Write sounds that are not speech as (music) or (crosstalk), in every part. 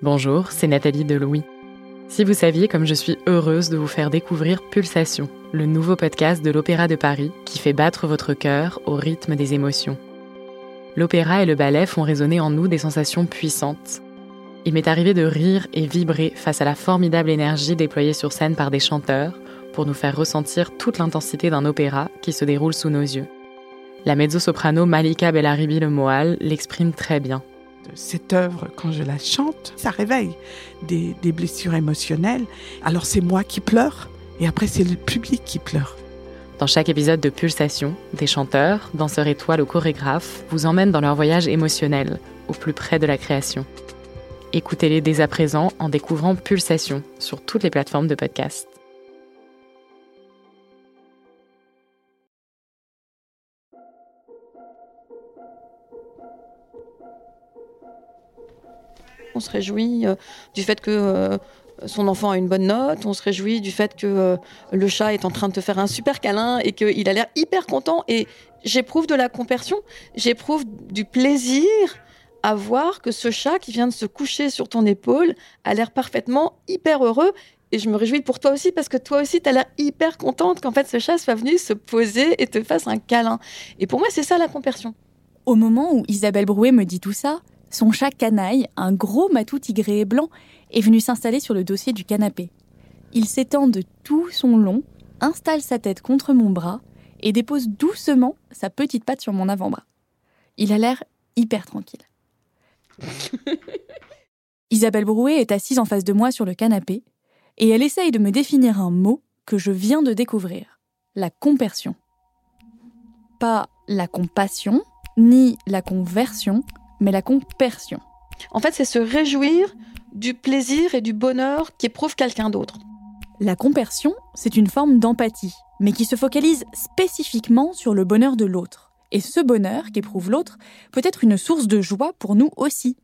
Bonjour, c'est Nathalie Delouis. Si vous saviez comme je suis heureuse de vous faire découvrir Pulsation, le nouveau podcast de l'Opéra de Paris qui fait battre votre cœur au rythme des émotions. L'opéra et le ballet font résonner en nous des sensations puissantes. Il m'est arrivé de rire et vibrer face à la formidable énergie déployée sur scène par des chanteurs pour nous faire ressentir toute l'intensité d'un opéra qui se déroule sous nos yeux. La mezzo-soprano Malika Bellaribi Le Moal l'exprime très bien cette œuvre, quand je la chante, ça réveille des, blessures émotionnelles. Alors c'est moi qui pleure et après c'est le public qui pleure. Dans chaque épisode de Pulsation, des chanteurs, danseurs étoiles ou chorégraphes vous emmènent dans leur voyage émotionnel, au plus près de la création. Écoutez-les dès à présent en découvrant Pulsation sur toutes les plateformes de podcast. On se réjouit euh, du fait que euh, son enfant a une bonne note, on se réjouit du fait que euh, le chat est en train de te faire un super câlin et qu'il a l'air hyper content. Et j'éprouve de la compersion, j'éprouve du plaisir à voir que ce chat qui vient de se coucher sur ton épaule a l'air parfaitement hyper heureux. Et je me réjouis pour toi aussi parce que toi aussi, tu as l'air hyper contente qu'en fait ce chat soit venu se poser et te fasse un câlin. Et pour moi, c'est ça la compersion. Au moment où Isabelle Brouet me dit tout ça, son chat canaille, un gros matou tigré et blanc, est venu s'installer sur le dossier du canapé. Il s'étend de tout son long, installe sa tête contre mon bras et dépose doucement sa petite patte sur mon avant-bras. Il a l'air hyper tranquille. (laughs) Isabelle Brouet est assise en face de moi sur le canapé et elle essaye de me définir un mot que je viens de découvrir la compersion. Pas la compassion, ni la conversion, mais la compersion. En fait, c'est se réjouir du plaisir et du bonheur qu'éprouve quelqu'un d'autre. La compersion, c'est une forme d'empathie, mais qui se focalise spécifiquement sur le bonheur de l'autre. Et ce bonheur qu'éprouve l'autre peut être une source de joie pour nous aussi.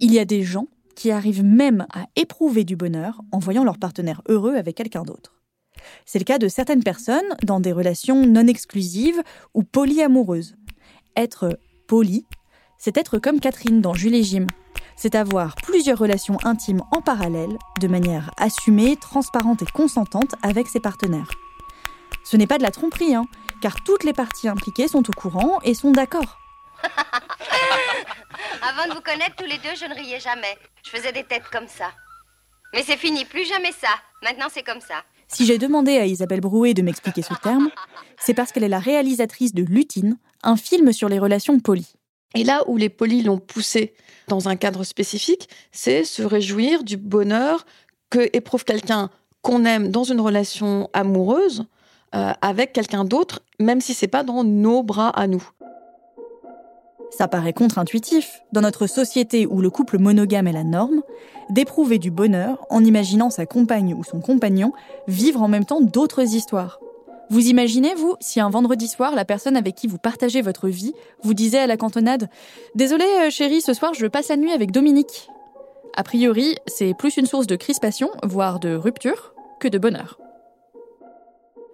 Il y a des gens qui arrivent même à éprouver du bonheur en voyant leur partenaire heureux avec quelqu'un d'autre. C'est le cas de certaines personnes dans des relations non exclusives ou polyamoureuses. Être poli c'est être comme Catherine dans Jules et Jim. C'est avoir plusieurs relations intimes en parallèle, de manière assumée, transparente et consentante avec ses partenaires. Ce n'est pas de la tromperie, hein, car toutes les parties impliquées sont au courant et sont d'accord. (laughs) Avant de vous connaître tous les deux, je ne riais jamais. Je faisais des têtes comme ça. Mais c'est fini, plus jamais ça. Maintenant, c'est comme ça. Si j'ai demandé à Isabelle Brouet de m'expliquer ce terme, c'est parce qu'elle est la réalisatrice de Lutine, un film sur les relations polies. Et là où les polis l'ont poussé dans un cadre spécifique, c'est se réjouir du bonheur que éprouve quelqu'un qu'on aime dans une relation amoureuse euh, avec quelqu'un d'autre, même si c'est pas dans nos bras à nous. Ça paraît contre-intuitif, dans notre société où le couple monogame est la norme, d'éprouver du bonheur en imaginant sa compagne ou son compagnon vivre en même temps d'autres histoires. Vous imaginez, vous, si un vendredi soir, la personne avec qui vous partagez votre vie vous disait à la cantonade Désolé, euh, chérie, ce soir, je passe la nuit avec Dominique A priori, c'est plus une source de crispation, voire de rupture, que de bonheur.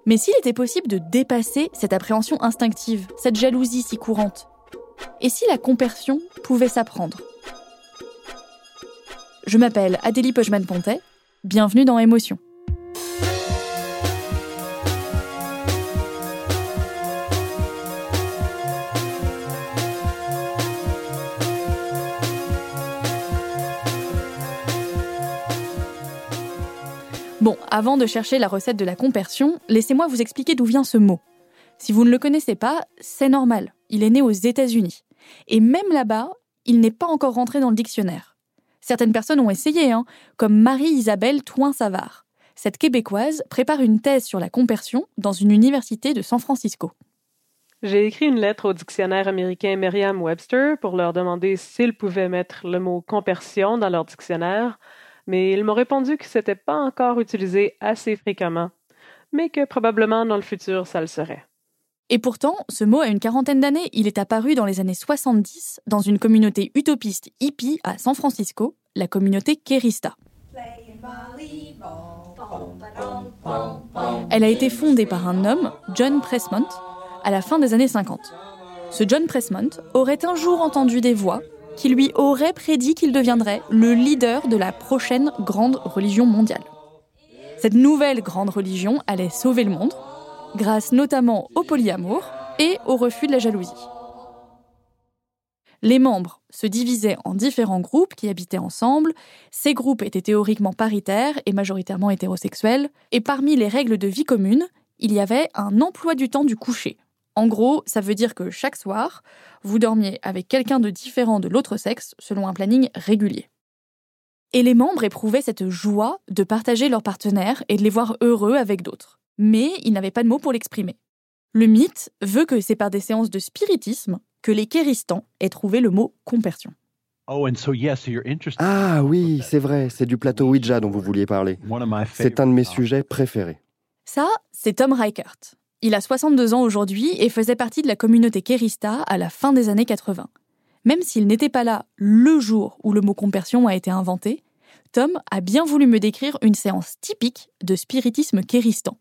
Mais s'il était possible de dépasser cette appréhension instinctive, cette jalousie si courante, et si la compersion pouvait s'apprendre? Je m'appelle Adélie Pojman-Pontet, bienvenue dans Émotion. Bon, avant de chercher la recette de la compersion, laissez-moi vous expliquer d'où vient ce mot. Si vous ne le connaissez pas, c'est normal. Il est né aux États-Unis. Et même là-bas, il n'est pas encore rentré dans le dictionnaire. Certaines personnes ont essayé, hein, comme Marie-Isabelle Touin-Savard. Cette Québécoise prépare une thèse sur la compersion dans une université de San Francisco. J'ai écrit une lettre au dictionnaire américain Merriam-Webster pour leur demander s'ils pouvaient mettre le mot compersion dans leur dictionnaire mais ils m'ont répondu que c'était pas encore utilisé assez fréquemment, mais que probablement dans le futur ça le serait. Et pourtant, ce mot a une quarantaine d'années. Il est apparu dans les années 70 dans une communauté utopiste hippie à San Francisco, la communauté Kerista. Elle a été fondée par un homme, John Pressmont, à la fin des années 50. Ce John Pressmont aurait un jour entendu des voix qui lui aurait prédit qu'il deviendrait le leader de la prochaine grande religion mondiale. Cette nouvelle grande religion allait sauver le monde, grâce notamment au polyamour et au refus de la jalousie. Les membres se divisaient en différents groupes qui habitaient ensemble. Ces groupes étaient théoriquement paritaires et majoritairement hétérosexuels. Et parmi les règles de vie commune, il y avait un emploi du temps du coucher. En gros, ça veut dire que chaque soir, vous dormiez avec quelqu'un de différent de l'autre sexe selon un planning régulier. Et les membres éprouvaient cette joie de partager leurs partenaires et de les voir heureux avec d'autres. Mais ils n'avaient pas de mots pour l'exprimer. Le mythe veut que c'est par des séances de spiritisme que les Kéristans aient trouvé le mot compersion. Oh, ah oui, c'est vrai, c'est du plateau Ouija dont vous vouliez parler. C'est un de mes sujets préférés. Ça, c'est Tom Reichert. Il a 62 ans aujourd'hui et faisait partie de la communauté Kérista à la fin des années 80. Même s'il n'était pas là le jour où le mot compersion a été inventé, Tom a bien voulu me décrire une séance typique de spiritisme kéristan,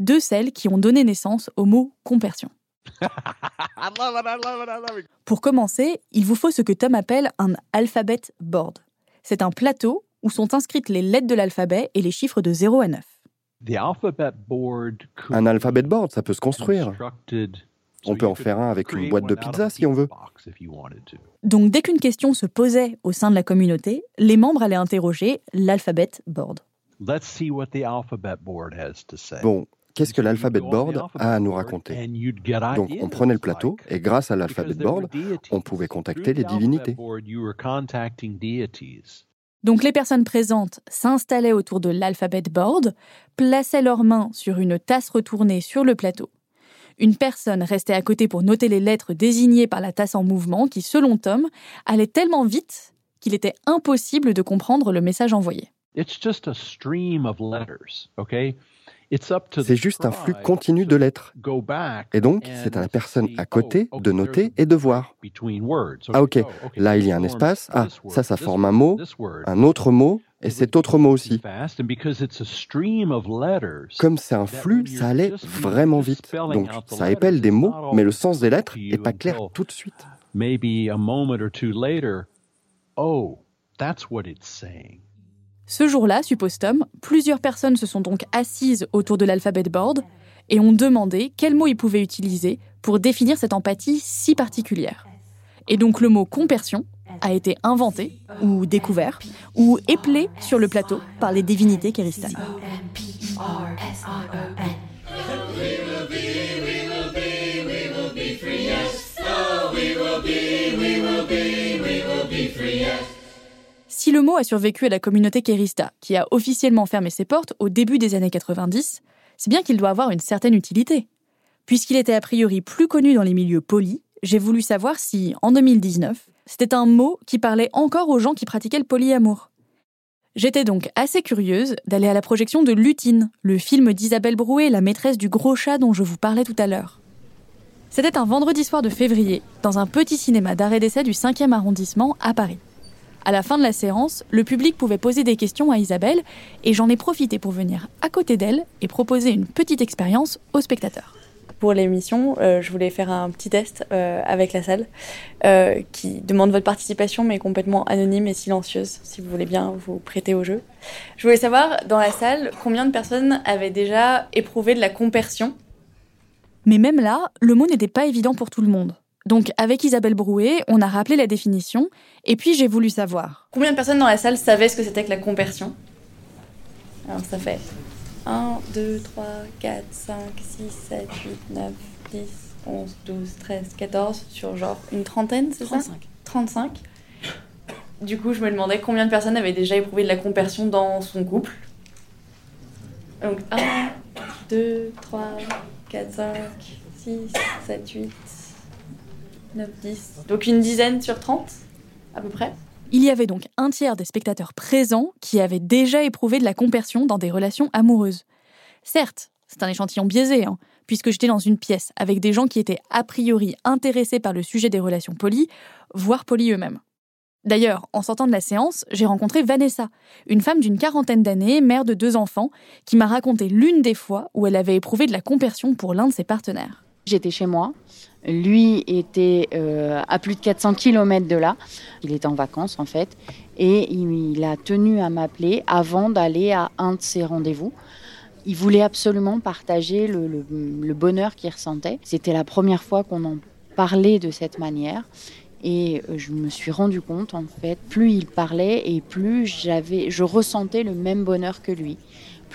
de celles qui ont donné naissance au mot compersion. (laughs) Pour commencer, il vous faut ce que Tom appelle un alphabet board. C'est un plateau où sont inscrites les lettres de l'alphabet et les chiffres de 0 à 9. Un alphabet board, ça peut se construire. On peut en faire un avec une boîte de pizza si on veut. Donc dès qu'une question se posait au sein de la communauté, les membres allaient interroger l'alphabet board. Bon, qu'est-ce que l'alphabet board a à nous raconter Donc on prenait le plateau et grâce à l'alphabet board, on pouvait contacter les divinités. Donc les personnes présentes s'installaient autour de l'alphabet board, plaçaient leurs mains sur une tasse retournée sur le plateau. Une personne restait à côté pour noter les lettres désignées par la tasse en mouvement qui, selon Tom, allait tellement vite qu'il était impossible de comprendre le message envoyé. C'est juste un flux continu de lettres. Et donc, c'est à la personne à côté de noter et de voir. Ah ok, là il y a un espace, ah ça ça forme un mot, un autre mot, et cet autre mot aussi. Comme c'est un flux, ça allait vraiment vite. Donc ça épelle des mots, mais le sens des lettres n'est pas clair tout de suite. Oh, ce jour-là, suppose Tom, plusieurs personnes se sont donc assises autour de l'alphabet board et ont demandé quel mot ils pouvaient utiliser pour définir cette empathie si particulière. Et donc le mot compersion a été inventé ou découvert ou éplé sur le plateau par les divinités kéristanes. Si le mot a survécu à la communauté Kérista, qui a officiellement fermé ses portes au début des années 90, c'est bien qu'il doit avoir une certaine utilité. Puisqu'il était a priori plus connu dans les milieux polis, j'ai voulu savoir si, en 2019, c'était un mot qui parlait encore aux gens qui pratiquaient le polyamour. J'étais donc assez curieuse d'aller à la projection de Lutine, le film d'Isabelle Brouet, la maîtresse du gros chat dont je vous parlais tout à l'heure. C'était un vendredi soir de février, dans un petit cinéma d'arrêt d'essai du 5e arrondissement à Paris. À la fin de la séance, le public pouvait poser des questions à Isabelle et j'en ai profité pour venir à côté d'elle et proposer une petite expérience aux spectateurs. Pour l'émission, euh, je voulais faire un petit test euh, avec la salle euh, qui demande votre participation mais complètement anonyme et silencieuse si vous voulez bien vous prêter au jeu. Je voulais savoir dans la salle combien de personnes avaient déjà éprouvé de la compersion? Mais même là, le mot n'était pas évident pour tout le monde. Donc avec Isabelle Brouet, on a rappelé la définition, et puis j'ai voulu savoir. Combien de personnes dans la salle savaient ce que c'était que la compersion Alors ça fait 1, 2, 3, 4, 5, 6, 7, 8, 9, 10, 11, 12, 13, 14, sur genre une trentaine, c'est ça? 35. 35. Du coup, je me demandais combien de personnes avaient déjà éprouvé de la compersion dans son couple. Donc 1, 2, 3, 4, 5, 6, 7, 8, 9, 10. Donc une dizaine sur 30, à peu près. Il y avait donc un tiers des spectateurs présents qui avaient déjà éprouvé de la compersion dans des relations amoureuses. Certes, c'est un échantillon biaisé, hein, puisque j'étais dans une pièce avec des gens qui étaient a priori intéressés par le sujet des relations polies, voire polies eux-mêmes. D'ailleurs, en sortant de la séance, j'ai rencontré Vanessa, une femme d'une quarantaine d'années, mère de deux enfants, qui m'a raconté l'une des fois où elle avait éprouvé de la compersion pour l'un de ses partenaires. J'étais chez moi, Lui était euh, à plus de 400 km de là. Il était en vacances en fait. Et il a tenu à m'appeler avant d'aller à un de ses rendez-vous. Il voulait absolument partager le, le bonheur qu'il ressentait. C'était la première fois qu'on en parlait de cette manière. Et euh, je me suis rendu compte, en fait, plus il parlait et plus j'avais, je ressentais le même bonheur que lui.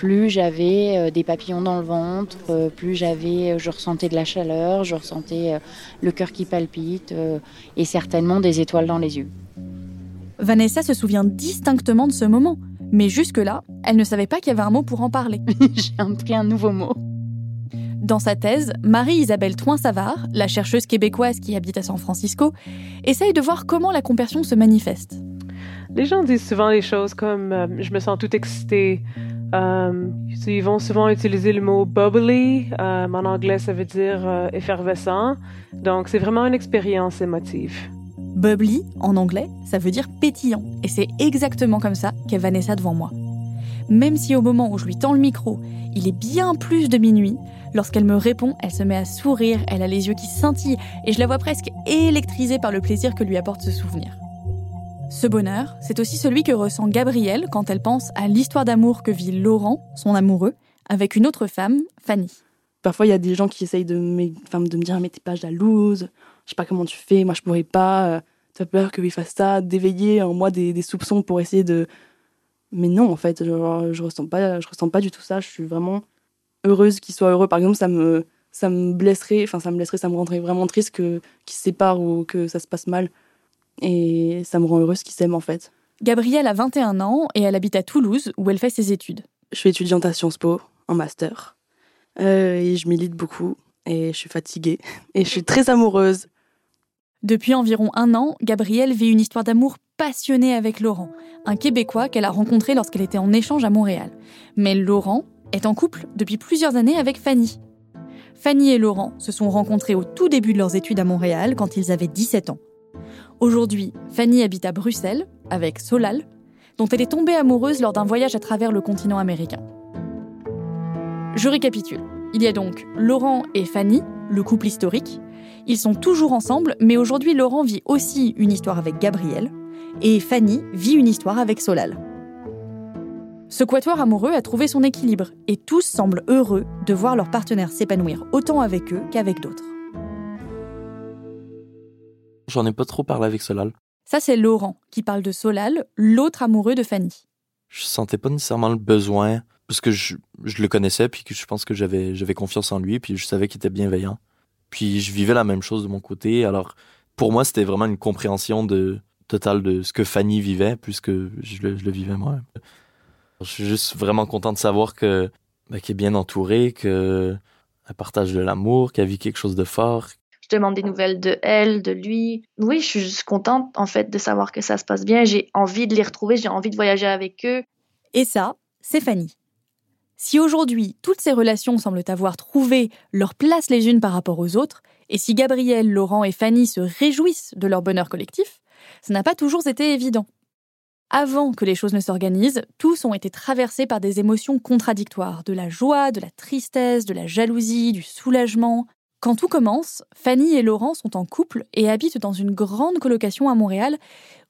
Plus j'avais euh, des papillons dans le ventre, euh, plus j'avais, je ressentais de la chaleur, je ressentais le cœur qui palpite et certainement des étoiles dans les yeux. Vanessa se souvient distinctement de ce moment, mais jusque-là, elle ne savait pas qu'il y avait un mot pour en parler. (laughs) J'ai appris un nouveau mot. Dans sa thèse, Marie-Isabelle Toin-Savard, la chercheuse québécoise qui habite à San Francisco, essaye de voir comment la compersion se manifeste. Les gens disent souvent les choses comme euh, je me sens tout excité. Euh, ils vont souvent utiliser le mot bubbly. Euh, en anglais, ça veut dire effervescent. Donc, c'est vraiment une expérience émotive. Bubbly, en anglais, ça veut dire pétillant. Et c'est exactement comme ça qu'est Vanessa devant moi. Même si au moment où je lui tends le micro, il est bien plus de minuit, Lorsqu'elle me répond, elle se met à sourire, elle a les yeux qui scintillent et je la vois presque électrisée par le plaisir que lui apporte ce souvenir. Ce bonheur, c'est aussi celui que ressent Gabrielle quand elle pense à l'histoire d'amour que vit Laurent, son amoureux, avec une autre femme, Fanny. Parfois, il y a des gens qui essayent de, me, de me dire Mais t'es pas jalouse, je sais pas comment tu fais, moi je pourrais pas, euh, t'as peur que lui fasse ça, d'éveiller en moi des, soupçons pour essayer de. Mais non, en fait, je, je, ressens pas, je ressens pas du tout ça, je suis vraiment heureuse qu'il soit heureux. Par exemple, ça me, ça me blesserait, enfin, ça me blesserait, ça me rendrait vraiment triste que, qu'ils se séparent ou que ça se passe mal. Et ça me rend heureuse qu'ils s'aiment, en fait. Gabrielle a 21 ans et elle habite à Toulouse où elle fait ses études. Je suis étudiante à Sciences Po, en master. Euh, et je milite beaucoup et je suis fatiguée (laughs) et je suis très amoureuse. Depuis environ un an, Gabrielle vit une histoire d'amour passionnée avec Laurent, un Québécois qu'elle a rencontré lorsqu'elle était en échange à Montréal. Mais Laurent est en couple depuis plusieurs années avec Fanny. Fanny et Laurent se sont rencontrés au tout début de leurs études à Montréal quand ils avaient 17 ans. Aujourd'hui, Fanny habite à Bruxelles avec Solal, dont elle est tombée amoureuse lors d'un voyage à travers le continent américain. Je récapitule. Il y a donc Laurent et Fanny, le couple historique. Ils sont toujours ensemble, mais aujourd'hui Laurent vit aussi une histoire avec Gabriel, et Fanny vit une histoire avec Solal. Ce quatuor amoureux a trouvé son équilibre et tous semblent heureux de voir leur partenaire s'épanouir autant avec eux qu'avec d'autres. J'en ai pas trop parlé avec Solal. Ça, c'est Laurent qui parle de Solal, l'autre amoureux de Fanny. Je sentais pas nécessairement le besoin, parce que je, le connaissais, puis que je pense que j'avais, j'avais confiance en lui, puis je savais qu'il était bienveillant. Puis je vivais la même chose de mon côté. Alors, pour moi, c'était vraiment une compréhension de, totale de ce que Fanny vivait, puisque je le, je le vivais moi. Je suis juste vraiment content de savoir que ben, qu'elle est bien entourée, qu'elle partage de l'amour, qu'elle vit quelque chose de fort. Demande des nouvelles de elle, de lui. Oui, je suis juste contente en fait de savoir que ça se passe bien. J'ai envie de les retrouver, j'ai envie de voyager avec eux. Et ça, c'est Fanny. Si aujourd'hui toutes ces relations semblent avoir trouvé leur place les unes par rapport aux autres, et si Gabriel, Laurent et Fanny se réjouissent de leur bonheur collectif, ça n'a pas toujours été évident. Avant que les choses ne s'organisent, tous ont été traversés par des émotions contradictoires, de la joie, de la tristesse, de la jalousie, du soulagement. Quand tout commence, Fanny et Laurent sont en couple et habitent dans une grande colocation à Montréal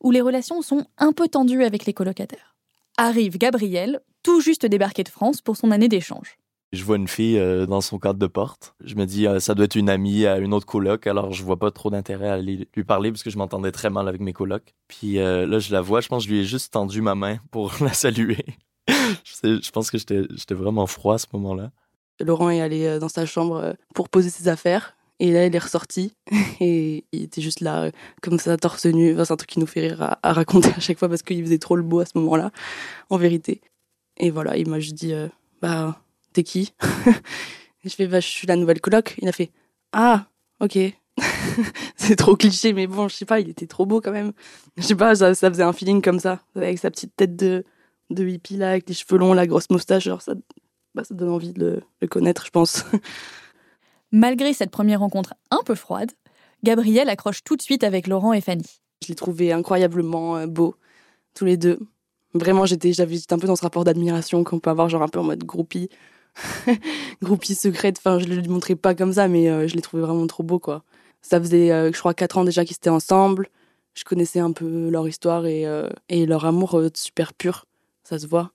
où les relations sont un peu tendues avec les colocataires. Arrive Gabriel, tout juste débarqué de France pour son année d'échange. Je vois une fille euh, dans son cadre de porte. Je me dis, euh, ça doit être une amie à une autre coloc, alors je vois pas trop d'intérêt à lui parler parce que je m'entendais très mal avec mes colocs. Puis euh, là, je la vois, je pense que je lui ai juste tendu ma main pour (laughs) la saluer. (laughs) je, pense que j'étais vraiment froid à ce moment-là. Laurent est allé dans sa chambre pour poser ses affaires. Et là, il est ressorti (laughs) et il était juste là, comme ça, torse nu. c'est un truc qui nous fait rire à, raconter (laughs) à chaque fois parce qu'il faisait trop le beau à ce moment-là, en vérité. Et voilà, il m'a juste dit, bah, t'es qui (laughs) Je fais, bah, je suis la nouvelle coloc. Il a fait, ah, ok. c'est trop cliché, mais bon, je sais pas, il était trop beau quand même. Je sais pas, ça, faisait un feeling comme ça, avec sa petite tête de, de hippie là, avec les cheveux longs, la grosse moustache, genre ça, bah, ça donne envie de le, connaître, je pense. (laughs) Malgré cette première rencontre un peu froide, Gabriel accroche tout de suite avec Laurent et Fanny. Je les trouvais incroyablement euh, beaux, tous les deux. Vraiment, j'étais, j'avais un peu dans ce rapport d'admiration qu'on peut avoir, genre un peu en mode groupie. (laughs) groupie secrète. Enfin, je ne le montrais pas comme ça, mais euh, je l'ai trouvé vraiment trop beau, quoi. Ça faisait, je crois, quatre ans déjà qu'ils étaient ensemble. Je connaissais un peu leur histoire et, et leur amour super pur. Ça se voit.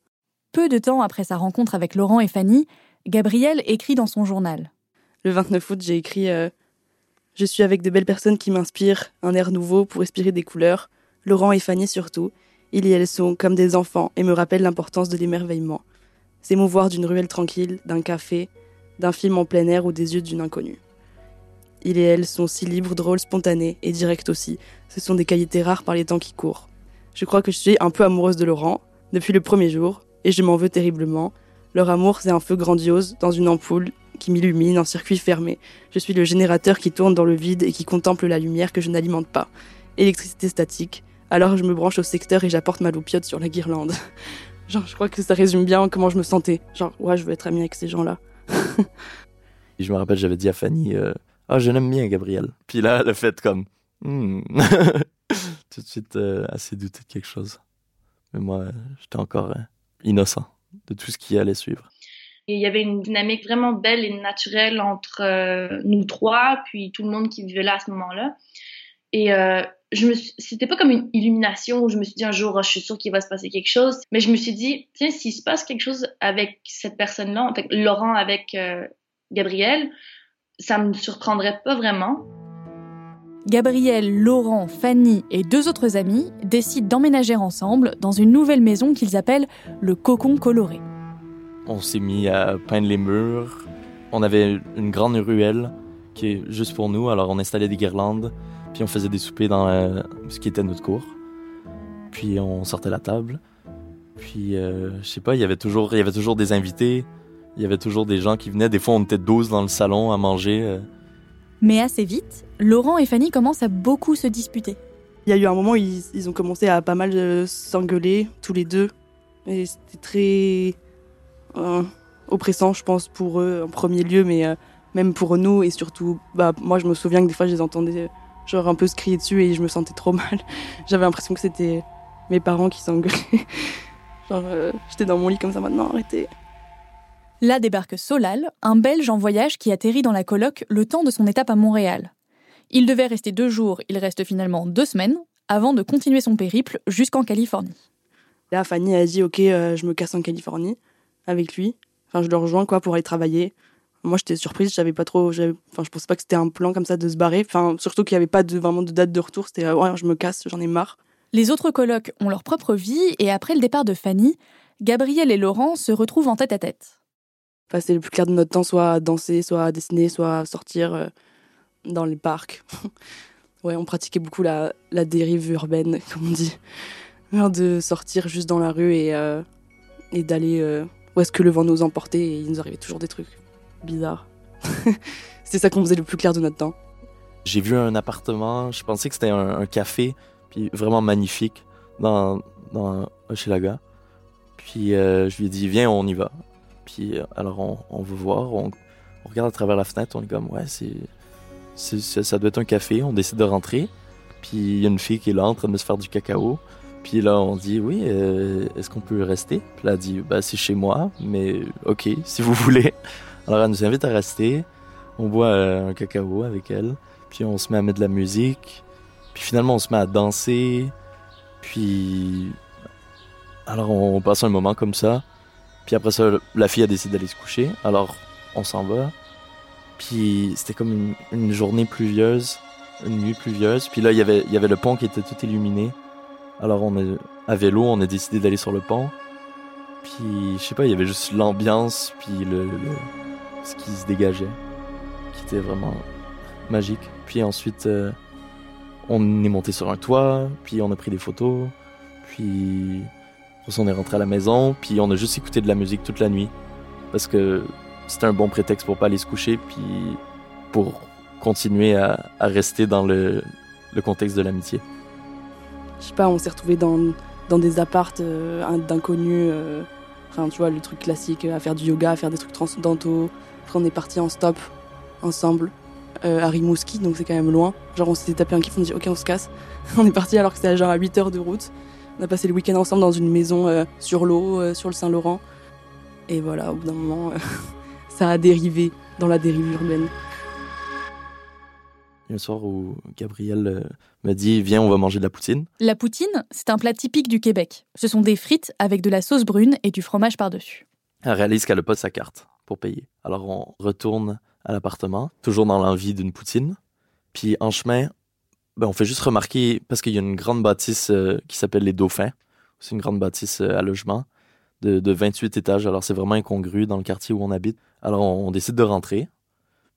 Peu de temps après sa rencontre avec Laurent et Fanny, Gabrielle écrit dans son journal. Le 29 août, j'ai écrit Je suis avec de belles personnes qui m'inspirent, un air nouveau pour respirer des couleurs, Laurent et Fanny surtout. Ils et elles sont comme des enfants et me rappellent l'importance de l'émerveillement. S'émouvoir d'une ruelle tranquille, d'un café, d'un film en plein air ou des yeux d'une inconnue. Il et elle sont si libres, drôles, spontanés et directs aussi. Ce sont des qualités rares par les temps qui courent. Je crois que je suis un peu amoureuse de Laurent, depuis le premier jour, et je m'en veux terriblement. Leur amour, c'est un feu grandiose dans une ampoule qui m'illumine, un circuit fermé. Je suis le générateur qui tourne dans le vide et qui contemple la lumière que je n'alimente pas. Électricité statique. Alors je me branche au secteur et j'apporte ma loupiote sur la guirlande. (laughs) Genre, je crois que ça résume bien comment je me sentais. Genre, ouais, je veux être amie avec ces gens-là. (laughs) je me rappelle, j'avais dit à Fanny, euh, ah, je l'aime bien, Gabriel. Puis là, a fait comme, hmm. (laughs) tout de suite euh, assez douté de quelque chose. Mais moi, j'étais encore euh, innocent de tout ce qui allait suivre. Il y avait une dynamique vraiment belle et naturelle entre nous trois, puis tout le monde qui vivait là à ce moment-là. Et me c'était pas comme une illumination où je me suis dit un jour, oh, je suis sûre qu'il va se passer quelque chose. Mais je me suis dit, tiens, s'il se passe quelque chose avec cette personne-là, en fait, Laurent avec euh, Gabriel, ça me surprendrait pas vraiment. Gabriel, Laurent, Fanny et deux autres amis décident d'emménager ensemble dans une nouvelle maison qu'ils appellent le Cocon Coloré. On s'est mis à peindre les murs. On avait une grande ruelle qui est juste pour nous, alors on installait des guirlandes. Puis on faisait des soupers dans euh, ce qui était notre cour. Puis on sortait la table. Puis, euh, je sais pas, il y avait toujours, il y avait toujours des invités. Il y avait toujours des gens qui venaient. Des fois, on était 12 dans le salon à manger. Euh. Mais assez vite, Laurent et Fanny commencent à beaucoup se disputer. Il y a eu un moment où ils, ont commencé à pas mal s'engueuler, tous les deux. Et c'était très oppressant, je pense, pour eux en premier lieu, mais même pour nous. Et surtout, bah, moi, je me souviens que des fois, je les entendais genre un peu se crier dessus et je me sentais trop (laughs) mal. J'avais l'impression que c'était mes parents qui s'engueulaient. (laughs) genre euh, j'étais dans mon lit comme ça maintenant, arrêtez. Là débarque Solal, un Belge en voyage qui atterrit dans la coloc le temps de son étape à Montréal. Il devait rester deux jours, il reste finalement deux semaines, avant de continuer son périple jusqu'en Californie. Là, Fanny a dit Ok, euh, je me casse en Californie avec lui. Enfin, je le rejoins quoi pour aller travailler. Moi, j'étais surprise, je pas trop, enfin, je pensais pas que c'était un plan comme ça de se barrer. Enfin, surtout qu'il n'y avait pas de, vraiment de date de retour. C'était, euh, ouais, je me casse, j'en ai marre. Les autres colocs ont leur propre vie et après le départ de Fanny, Gabriel et Laurent se retrouvent en tête à tête. Passer le plus clair de notre temps, soit à danser, soit à dessiner, soit à sortir euh, dans les parcs. (laughs) ouais, on pratiquait beaucoup la, la, dérive urbaine, (laughs) comme on dit. De sortir juste dans la rue et, euh, et d'aller où est-ce que le vent nous emportait et il nous arrivait toujours des trucs bizarre. (laughs) c'est ça qu'on faisait le plus clair de notre temps. J'ai vu un appartement, je pensais que c'était un, café, puis vraiment magnifique, dans, dans Hochelaga. Puis euh, je lui ai dit, viens, on y va. Puis euh, alors on, veut voir, on, regarde à travers la fenêtre, on est comme, ouais, c'est, ça doit être un café, on décide de rentrer. Puis il y a une fille qui est là en train de se faire du cacao. Puis là, on dit oui, euh, est-ce qu'on peut rester? Puis là, elle dit bah c'est chez moi, mais ok, (laughs) si vous voulez. Alors elle nous invite à rester, on boit euh, un cacao avec elle, puis on se met à mettre de la musique, puis finalement on se met à danser, puis alors on passe un moment comme ça, puis après ça la fille a décidé d'aller se coucher, alors on s'en va, puis c'était comme une, journée pluvieuse, une nuit pluvieuse, puis là il y avait il y avait le pont qui était tout illuminé, alors on est à vélo, on a décidé d'aller sur le pont. Puis, je sais pas, il y avait juste l'ambiance, puis le, ce qui se dégageait, qui était vraiment magique. Puis ensuite, euh, on est monté sur un toit, puis on a pris des photos, puis on est rentré à la maison, puis on a juste écouté de la musique toute la nuit, parce que c'était un bon prétexte pour pas aller se coucher, puis pour continuer à, rester dans le, contexte de l'amitié. Je sais pas, on s'est retrouvés dans, des appartes euh, d'inconnus, euh, enfin tu vois, le truc classique, à faire du yoga, à faire des trucs transcendantaux, après, on est parti en stop ensemble euh, à Rimouski, donc c'est quand même loin. Genre, on s'était tapé un kiff, on dit ok, on se casse. (laughs) on est parti alors que c'était genre à 8 heures de route. On a passé le week-end ensemble dans une maison euh, sur l'eau, euh, sur le Saint-Laurent. Et voilà, au bout d'un moment, (laughs) ça a dérivé dans la dérive urbaine. Il y a un soir où Gabriel euh, m'a dit Viens, on va manger de la poutine. La poutine, c'est un plat typique du Québec. Ce sont des frites avec de la sauce brune et du fromage par-dessus. Elle réalise qu'elle n'a pas sa carte pour payer. Alors on retourne à l'appartement, toujours dans l'envie d'une poutine. Puis en chemin, ben, on fait juste remarquer, parce qu'il y a une grande bâtisse euh, qui s'appelle les Dauphins. C'est une grande bâtisse euh, à logement de, de 28 étages. Alors c'est vraiment incongru dans le quartier où on habite. Alors on, décide de rentrer.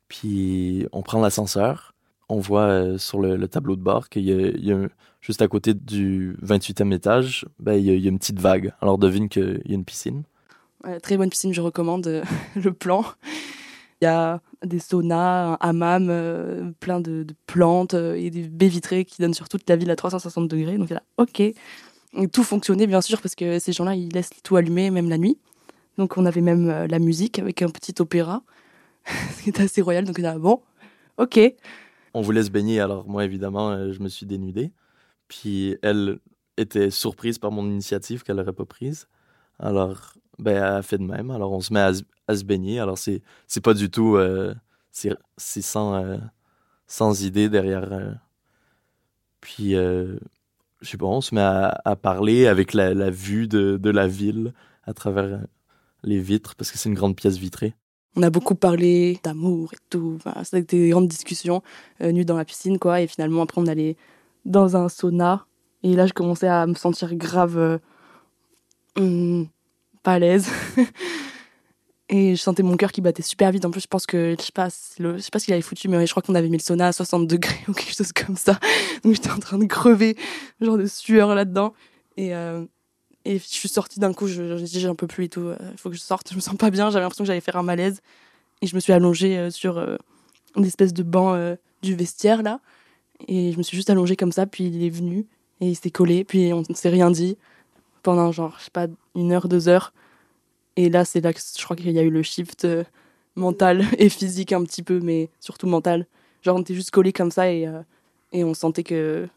Puis on prend l'ascenseur. On voit euh, sur le, tableau de bord qu'il y, a, juste à côté du 28e étage, ben, il, y a, une petite vague. Alors devine qu'il y a une piscine. très bonne piscine, je recommande (laughs) le plan. Il y a des saunas, un hammam, euh, plein de, plantes euh, et des baies vitrées qui donnent sur toute la ville à 360 degrés. Donc là, ok. tout fonctionnait bien sûr parce que ces gens-là, ils laissent tout allumé même la nuit. Donc on avait même euh, la musique avec un petit opéra, (laughs) qui était assez royal. Donc là, bon, ok. On voulait se baigner, alors moi évidemment, je me suis dénudé. Puis elle était surprise par mon initiative qu'elle n'aurait pas prise. Alors, ben, elle a fait de même. Alors, on se met à, se baigner. Alors, c'est, c'est pas du tout. Euh, c'est, sans, euh, sans idée derrière. Euh. Puis, je sais pas, on se met à, parler avec la, vue de, de, la ville à travers les vitres, parce que c'est une grande pièce vitrée. On a beaucoup parlé d'amour et tout. Enfin, c'était des grandes discussions nues dans la piscine, quoi. Et finalement, après, on allait dans un sauna. Et là, je commençais à me sentir grave. Hmm, pas à l'aise. (laughs) et je sentais mon cœur qui battait super vite. En plus, je pense que, je sais pas, je sais pas ce qu'il avait foutu, mais je crois qu'on avait mis le sauna à 60 degrés (laughs) ou quelque chose comme ça. Donc j'étais en train de crever, genre de sueur là-dedans. Et, euh, et je suis sortie d'un coup, je, je j'ai un peu plus et tout, il faut que je sorte, je me sens pas bien, j'avais l'impression que j'allais faire un malaise. Et je me suis allongée euh, sur euh, une espèce de banc du vestiaire là. Et je me suis juste allongée comme ça, puis il est venu et il s'est collé, puis on ne s'est rien dit pendant genre, je sais pas, une heure, deux heures. Et là, c'est là que je crois qu'il y a eu le shift euh, mental (laughs) et physique un petit peu, mais surtout mental. Genre, on était juste collés comme ça et, euh, et on sentait que,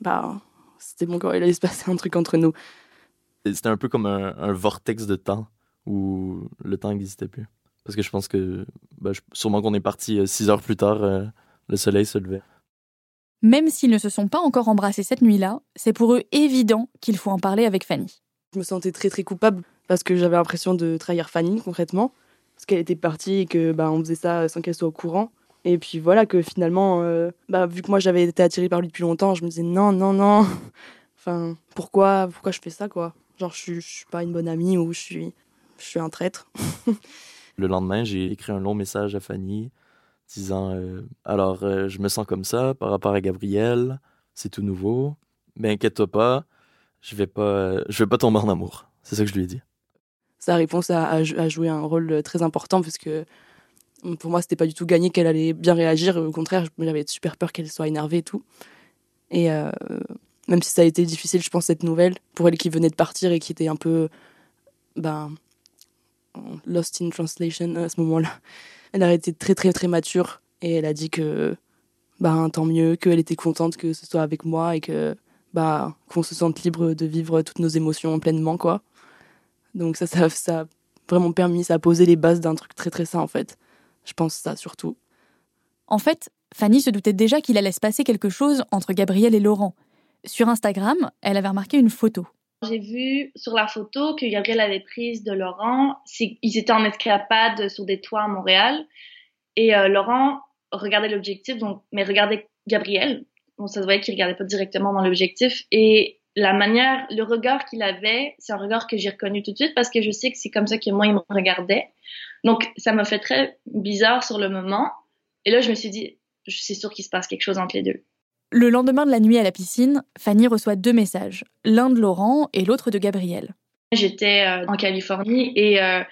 bah, c'était bon, quoi. Il allait se passer un truc entre nous. C'était un peu comme un, vortex de temps où le temps n'existait plus. Parce que je pense que, bah, sûrement qu'on est parti euh, six heures plus tard, le soleil se levait. Même s'ils ne se sont pas encore embrassés cette nuit-là, c'est pour eux évident qu'il faut en parler avec Fanny. Je me sentais très très coupable parce que j'avais l'impression de trahir Fanny concrètement, parce qu'elle était partie et que bah, on faisait ça sans qu'elle soit au courant. Et puis voilà que finalement, euh, bah, vu que moi j'avais été attirée par lui depuis longtemps, je me disais non, non, non. (laughs) enfin, pourquoi, pourquoi je fais ça quoi? Genre je, je suis pas une bonne amie ou je suis, je suis un traître. (laughs) Le lendemain, j'ai écrit un long message à Fanny disant euh, Alors, euh, je me sens comme ça par rapport à Gabriel, c'est tout nouveau, mais inquiète-toi pas, je vais pas, je vais pas tomber en amour. C'est ça que je lui ai dit. Sa réponse a, joué un rôle très important parce que mm, pour moi, c'était pas du tout gagné qu'elle allait bien réagir. Au contraire, j'avais super peur qu'elle soit énervée et tout. Et même si ça a été difficile, je pense, cette nouvelle, pour elle qui venait de partir et qui était un peu ben, lost in translation à ce moment-là, (laughs) elle a été très très très mature et elle a dit que bah tant mieux, qu'elle était contente que ce soit avec moi et que bah qu'on se sente libre de vivre toutes nos émotions pleinement quoi. Donc ça ça ça a vraiment permis, ça a posé les bases d'un truc très très sain en fait. Je pense ça surtout. En fait, Fanny se doutait déjà qu'il allait se passer quelque chose entre Gabriel et Laurent. Sur Instagram, elle avait remarqué une photo. J'ai vu sur la photo que Gabriel avait prise de Laurent. Ils étaient en escapade sur des toits à Montréal. Et euh, Laurent regardait l'objectif, donc, mais regardait Gabriel. Bon, ça se voyait qu'il regardait pas directement dans l'objectif. Et la manière, le regard qu'il avait, c'est un regard que j'ai reconnu tout de suite parce que je sais que c'est comme ça que moi, il me regardait. Donc, ça m'a fait très bizarre sur le moment. Et là, je me suis dit, c'est sûr qu'il se passe quelque chose entre les deux. Le lendemain de la nuit à la piscine, Fanny reçoit deux messages, l'un de Laurent et l'autre de Gabriel. J'étais euh, en Californie et euh,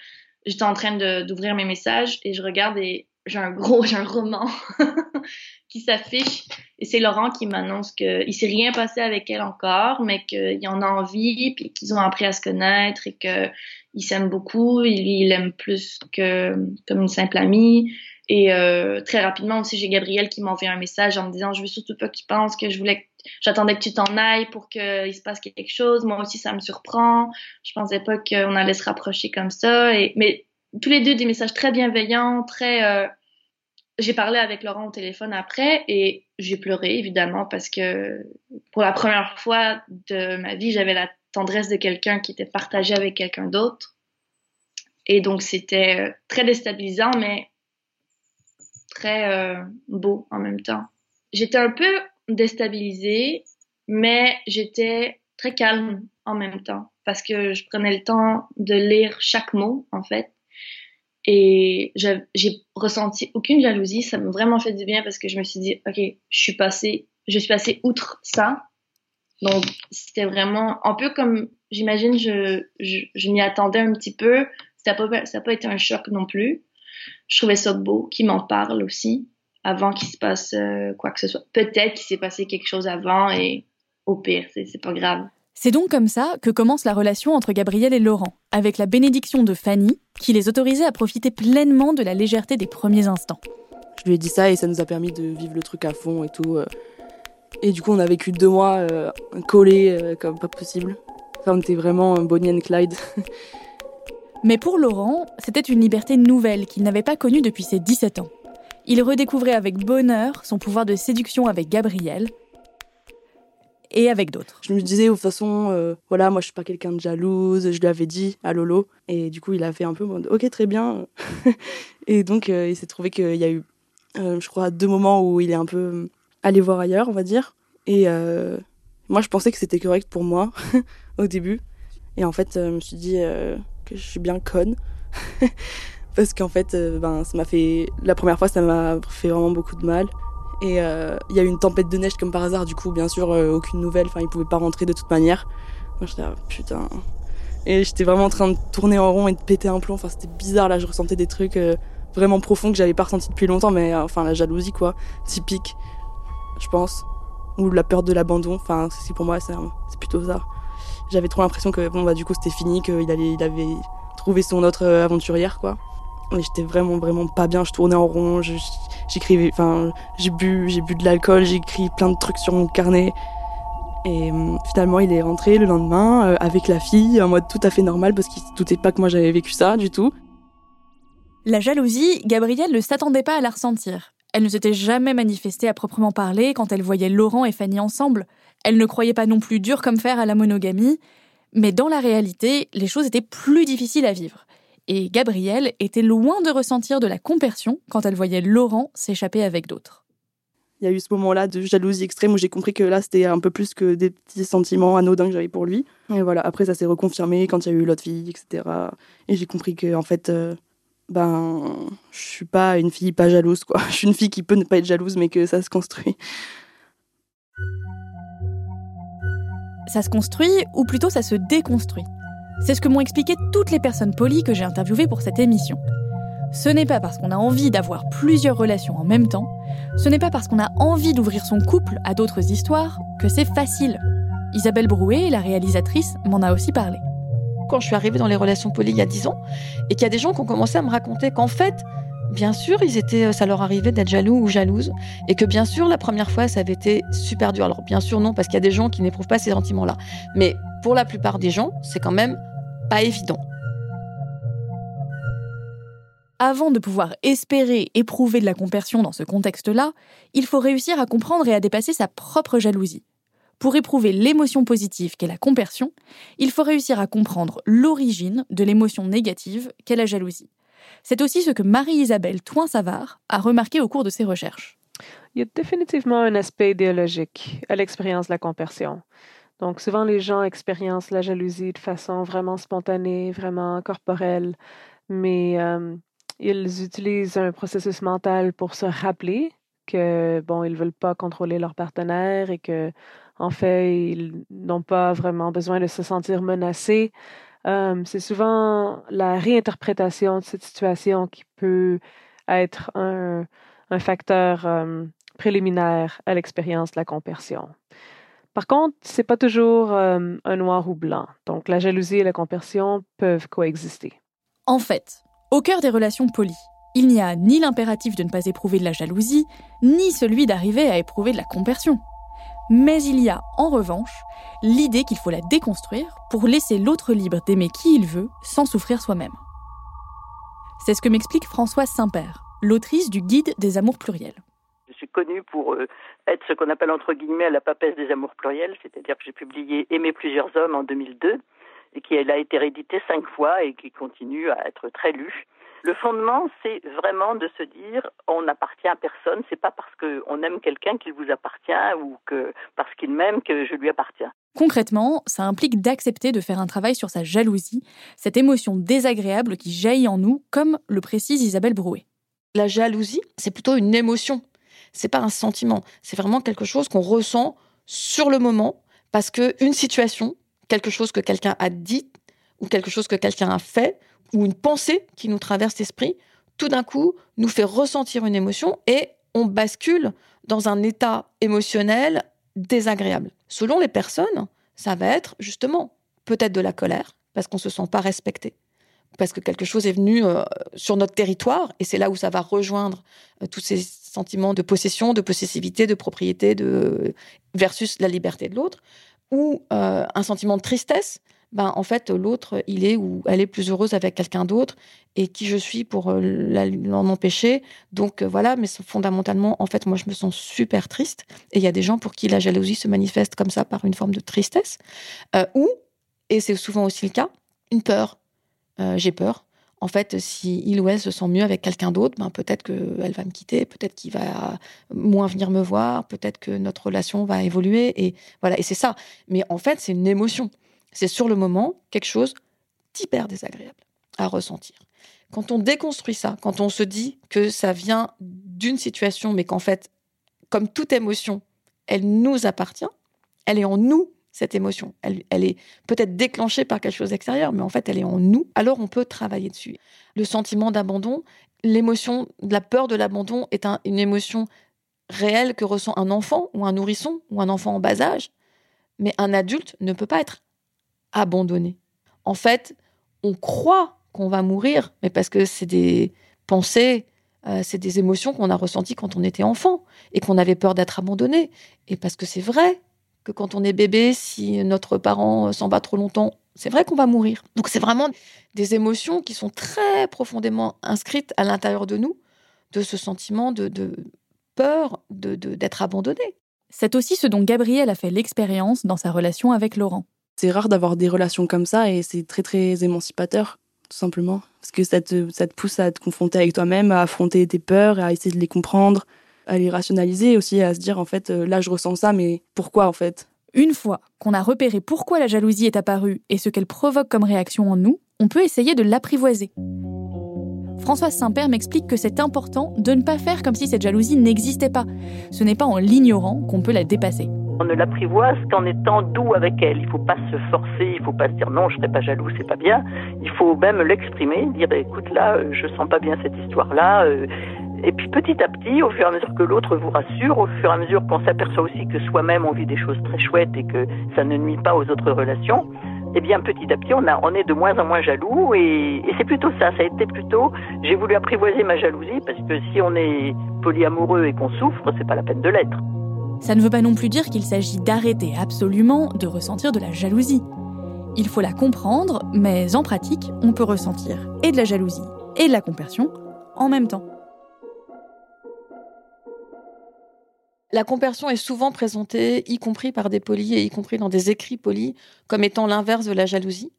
j'étais en train d'ouvrir mes messages et je regarde et j'ai un gros, (laughs) j'ai un roman qui s'affiche et c'est Laurent qui m'annonce qu'il s'est rien passé avec elle encore, mais qu'il en a envie puis qu'ils ont appris à se connaître et qu'ils s'aiment beaucoup. Il aime plus que comme une simple amie. Et euh, très rapidement aussi, j'ai Gabriel qui m'envoie un message en me disant je veux surtout pas qu'il pense que je voulais, j'attendais que tu t'en ailles pour qu'il se passe quelque chose. Moi aussi, ça me surprend. Je pensais pas qu'on allait se rapprocher comme ça. Mais tous les deux des messages très bienveillants, très euh, j'ai parlé avec Laurent au téléphone après et j'ai pleuré évidemment parce que pour la première fois de ma vie, j'avais la tendresse de quelqu'un qui était partagé avec quelqu'un d'autre. Et donc c'était euh, très déstabilisant mais très euh, beau en même temps. J'étais un peu déstabilisée mais j'étais très calme en même temps parce que je prenais le temps de lire chaque mot en fait et j'ai ressenti aucune jalousie. Ça m'a vraiment fait du bien parce que je me suis dit, OK, je suis passée, je suis passée outre ça. Donc, c'était vraiment un peu comme, j'imagine, je, je, je m'y attendais un petit peu. Ça n'a pas, ça pas été un choc non plus. Je trouvais ça beau qu'il m'en parle aussi avant qu'il se passe euh, quoi que ce soit. Peut-être qu'il s'est passé quelque chose avant et au pire, c'est pas grave. C'est donc comme ça que commence la relation entre Gabriel et Laurent, avec la bénédiction de Fanny, qui les autorisait à profiter pleinement de la légèreté des premiers instants. Je lui ai dit ça et ça nous a permis de vivre le truc à fond et tout. Euh. Et du coup, on a vécu deux mois euh, collés euh, comme pas possible. Enfin, on était vraiment Bonnie and Clyde. (laughs) Mais pour Laurent, c'était une liberté nouvelle qu'il n'avait pas connue depuis ses 17 ans. Il redécouvrait avec bonheur son pouvoir de séduction avec Gabriel, et avec d'autres. Je me disais, de toute façon, euh, voilà, moi je suis pas quelqu'un de jalouse, je lui avais dit à Lolo, et du coup il a fait un peu, ok, très bien. (laughs) et donc euh, il s'est trouvé qu'il y a eu, euh, je crois, deux moments où il est un peu allé voir ailleurs, on va dire. Et moi je pensais que c'était correct pour moi (laughs) au début. Et en fait, je me suis dit que je suis bien conne. (laughs) Parce qu'en fait, ben, ça m'a fait. La première fois, ça m'a fait vraiment beaucoup de mal. Et euh, il y a eu une tempête de neige comme par hasard, du coup, bien sûr, euh, aucune nouvelle. Enfin, ils pouvaient pas rentrer de toute manière. Moi, j'étais là, putain. Et j'étais vraiment en train de tourner en rond et de péter un plomb. Enfin, c'était bizarre, là, je ressentais des trucs euh, vraiment profonds que j'avais pas ressenti depuis longtemps, mais enfin, la jalousie, quoi. Typique, je pense. Ou la peur de l'abandon. Enfin, c'est pour moi, c'est plutôt ça. J'avais trop l'impression que, bon, bah, du coup, c'était fini, qu'il allait, il avait trouvé son autre aventurière, quoi. J'étais vraiment, vraiment pas bien. Je tournais en rond, j'écrivais, enfin, j'ai bu, j'ai bu de l'alcool, j'ai écrit plein de trucs sur mon carnet. Et euh, finalement, il est rentré le lendemain euh, avec la fille en mode tout à fait normal parce qu'il ne doutait pas que moi j'avais vécu ça du tout. La jalousie, Gabrielle ne s'attendait pas à la ressentir. Elle ne s'était jamais manifestée à proprement parler quand elle voyait Laurent et Fanny ensemble. Elle ne croyait pas non plus dur comme fer à la monogamie. Mais dans la réalité, les choses étaient plus difficiles à vivre et Gabrielle était loin de ressentir de la compersion quand elle voyait Laurent s'échapper avec d'autres. Il y a eu ce moment-là de jalousie extrême où j'ai compris que là, c'était un peu plus que des petits sentiments anodins que j'avais pour lui. Et voilà, après, ça s'est reconfirmé quand il y a eu l'autre fille, etc. Et j'ai compris que, en fait, euh, ben, je suis pas une fille pas jalouse, quoi. (laughs) Je suis une fille qui peut ne pas être jalouse, mais que ça se construit. Ça se construit, ou plutôt ça se déconstruit? C'est ce que m'ont expliqué toutes les personnes polies que j'ai interviewées pour cette émission. Ce n'est pas parce qu'on a envie d'avoir plusieurs relations en même temps, ce n'est pas parce qu'on a envie d'ouvrir son couple à d'autres histoires que c'est facile. Isabelle Brouet, la réalisatrice, m'en a aussi parlé. Quand je suis arrivée dans les relations polies il y a 10 ans, et qu'il y a des gens qui ont commencé à me raconter qu'en fait, bien sûr, ils étaient, ça leur arrivait d'être jaloux ou jalouses, et que bien sûr, la première fois, ça avait été super dur. Alors bien sûr, non, parce qu'il y a des gens qui n'éprouvent pas ces sentiments-là. Mais pour la plupart des gens, c'est quand même pas évident. Avant de pouvoir espérer éprouver de la compersion dans ce contexte-là, il faut réussir à comprendre et à dépasser sa propre jalousie. Pour éprouver l'émotion positive qu'est la compersion, il faut réussir à comprendre l'origine de l'émotion négative qu'est la jalousie. C'est aussi ce que Marie-Isabelle Toin-Savard a remarqué au cours de ses recherches. Il y a définitivement un aspect idéologique à l'expérience de la compersion. Donc souvent les gens expérimentent la jalousie de façon vraiment spontanée, vraiment corporelle, mais euh, ils utilisent un processus mental pour se rappeler que bon, ils veulent pas contrôler leur partenaire et que en fait, ils n'ont pas vraiment besoin de se sentir menacés. Euh, c'est souvent la réinterprétation de cette situation qui peut être un, facteur euh, préliminaire à l'expérience de la compersion. Par contre, c'est pas toujours euh, un noir ou blanc. Donc, la jalousie et la compersion peuvent coexister. En fait, au cœur des relations polies, il n'y a ni l'impératif de ne pas éprouver de la jalousie, ni celui d'arriver à éprouver de la compersion. Mais il y a, en revanche, l'idée qu'il faut la déconstruire pour laisser l'autre libre d'aimer qui il veut sans souffrir soi-même. C'est ce que m'explique Françoise Saint-Père, l'autrice du Guide des amours pluriels. Je suis connue pour euh, être ce qu'on appelle entre guillemets la papesse des amours pluriels, c'est-à-dire que j'ai publié Aimer plusieurs hommes en 2002 et qui a été réédité cinq fois et qui continue à être très lu. Le fondement, c'est vraiment de se dire on n'appartient à personne. C'est pas parce qu'on aime quelqu'un qu'il vous appartient ou que parce qu'il m'aime que je lui appartiens. Concrètement, ça implique d'accepter de faire un travail sur sa jalousie, cette émotion désagréable qui jaillit en nous, comme le précise Isabelle Brouet. La jalousie, c'est plutôt une émotion. C'est pas un sentiment. C'est vraiment quelque chose qu'on ressent sur le moment parce que une situation, quelque chose que quelqu'un a dit ou quelque chose que quelqu'un a fait ou une pensée qui nous traverse l'esprit, tout d'un coup, nous fait ressentir une émotion et on bascule dans un état émotionnel désagréable. Selon les personnes, ça va être justement peut-être de la colère, parce qu'on ne se sent pas respecté, parce que quelque chose est venu euh, sur notre territoire, et c'est là où ça va rejoindre euh, tous ces sentiments de possession, de possessivité, de propriété, de versus la liberté de l'autre, ou euh, un sentiment de tristesse, ben, en fait, l'autre, il est ou elle est plus heureuse avec quelqu'un d'autre et qui je suis pour euh, l'en empêcher. Donc euh, voilà, mais fondamentalement, en fait, moi, je me sens super triste. Et il y a des gens pour qui la jalousie se manifeste comme ça par une forme de tristesse. Euh, ou, et c'est souvent aussi le cas, une peur. J'ai peur. En fait, si il ou elle se sent mieux avec quelqu'un d'autre, ben peut-être qu'elle va me quitter, peut-être qu'il va moins venir me voir, peut-être que notre relation va évoluer. Et voilà, et c'est ça. Mais en fait, c'est une émotion c'est sur le moment quelque chose d'hyper désagréable à ressentir. Quand on déconstruit ça, quand on se dit que ça vient d'une situation, mais qu'en fait, comme toute émotion, elle nous appartient, elle est en nous, cette émotion. Elle, est peut-être déclenchée par quelque chose d'extérieur, mais en fait, elle est en nous. Alors, on peut travailler dessus. Le sentiment d'abandon, l'émotion, la peur de l'abandon est une émotion réelle que ressent un enfant ou un nourrisson ou un enfant en bas âge. Mais un adulte ne peut pas être abandonné. En fait, on croit qu'on va mourir, mais parce que c'est des pensées, euh, c'est des émotions qu'on a ressenties quand on était enfant et qu'on avait peur d'être abandonné. Et parce que c'est vrai que quand on est bébé, si notre parent s'en va trop longtemps, c'est vrai qu'on va mourir. Donc c'est vraiment des émotions qui sont très profondément inscrites à l'intérieur de nous, de ce sentiment de, peur d'être abandonné. C'est aussi ce dont Gabriel a fait l'expérience dans sa relation avec Laurent. C'est rare d'avoir des relations comme ça et c'est très très émancipateur, tout simplement. Parce que ça te, ça te pousse à te confronter avec toi-même, à affronter tes peurs, à essayer de les comprendre, à les rationaliser aussi, à se dire en fait, euh, là je ressens ça, mais pourquoi en fait? Une fois qu'on a repéré pourquoi la jalousie est apparue et ce qu'elle provoque comme réaction en nous, on peut essayer de l'apprivoiser. Françoise Saint-Père m'explique que c'est important de ne pas faire comme si cette jalousie n'existait pas. Ce n'est pas en l'ignorant qu'on peut la dépasser. On ne l'apprivoise qu'en étant doux avec elle. Il ne faut pas se forcer, il ne faut pas se dire non, je ne serai pas jaloux, c'est pas bien. Il faut même l'exprimer, dire écoute là, euh, je sens pas bien cette histoire-là. Euh. Et puis petit à petit, au fur et à mesure que l'autre vous rassure, au fur et à mesure qu'on s'aperçoit aussi que soi-même on vit des choses très chouettes et que ça ne nuit pas aux autres relations, eh bien petit à petit on, est de moins en moins jaloux et, et c'est plutôt ça, ça a été plutôt, j'ai voulu apprivoiser ma jalousie parce que si on est polyamoureux et qu'on souffre, c'est pas la peine de l'être. Ça ne veut pas non plus dire qu'il s'agit d'arrêter absolument de ressentir de la jalousie. Il faut la comprendre, mais en pratique, on peut ressentir et de la jalousie et de la compersion en même temps. La compersion est souvent présentée, y compris par des polis et y compris dans des écrits polis, comme étant l'inverse de la jalousie.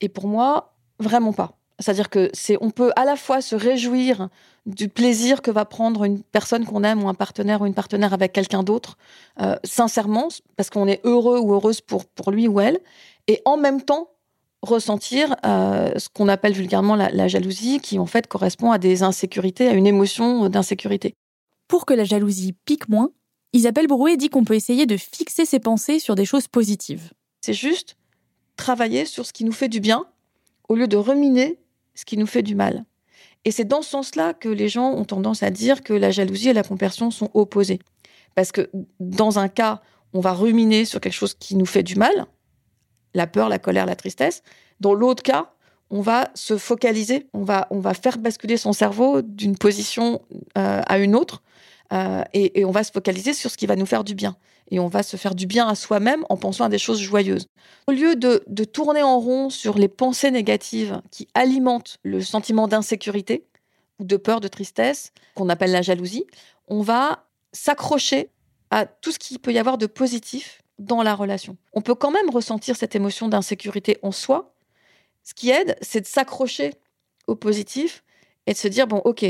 Et pour moi, vraiment pas. C'est-à-dire que c'est, on peut à la fois se réjouir du plaisir que va prendre une personne qu'on aime ou un partenaire ou une partenaire avec quelqu'un d'autre, euh, sincèrement, parce qu'on est heureux ou heureuse pour, pour lui ou elle, et en même temps ressentir euh, ce qu'on appelle vulgairement la, la, jalousie, qui en fait correspond à des insécurités, à une émotion d'insécurité. Pour que la jalousie pique moins, Isabelle Brouet dit qu'on peut essayer de fixer ses pensées sur des choses positives. C'est juste travailler sur ce qui nous fait du bien, au lieu de ruminer ce qui nous fait du mal. Et c'est dans ce sens-là que les gens ont tendance à dire que la jalousie et la compersion sont opposées. Parce que dans un cas, on va ruminer sur quelque chose qui nous fait du mal, la peur, la colère, la tristesse. Dans l'autre cas, on va se focaliser, on va, on va faire basculer son cerveau d'une position euh, à une autre euh, et, on va se focaliser sur ce qui va nous faire du bien. Et on va se faire du bien à soi-même en pensant à des choses joyeuses. Au lieu de, de tourner en rond sur les pensées négatives qui alimentent le sentiment d'insécurité, ou de peur, de tristesse, qu'on appelle la jalousie, on va s'accrocher à tout ce qu'il peut y avoir de positif dans la relation. On peut quand même ressentir cette émotion d'insécurité en soi. Ce qui aide, c'est de s'accrocher au positif et de se dire, bon, ok,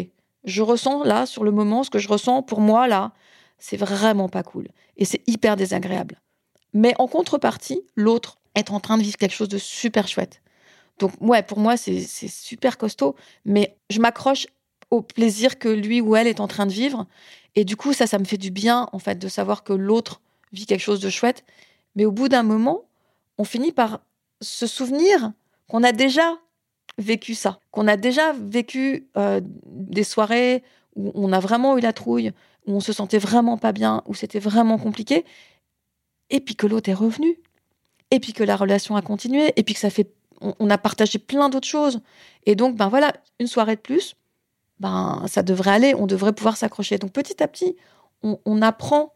je ressens là, sur le moment, ce que je ressens pour moi là, c'est vraiment pas cool. Et c'est hyper désagréable. Mais en contrepartie, l'autre est en train de vivre quelque chose de super chouette. Donc, ouais, pour moi, c'est super costaud, mais je m'accroche au plaisir que lui ou elle est en train de vivre. Et du coup, ça, ça me fait du bien, en fait, de savoir que l'autre vit quelque chose de chouette. Mais au bout d'un moment, on finit par se souvenir qu'on a déjà vécu ça, qu'on a déjà vécu euh, des soirées où on a vraiment eu la trouille, où on se sentait vraiment pas bien, où c'était vraiment compliqué, et puis que l'autre est revenu, et puis que la relation a continué, et puis que ça fait, on, a partagé plein d'autres choses, et donc ben voilà, une soirée de plus, ben ça devrait aller, on devrait pouvoir s'accrocher. Donc petit à petit, on, apprend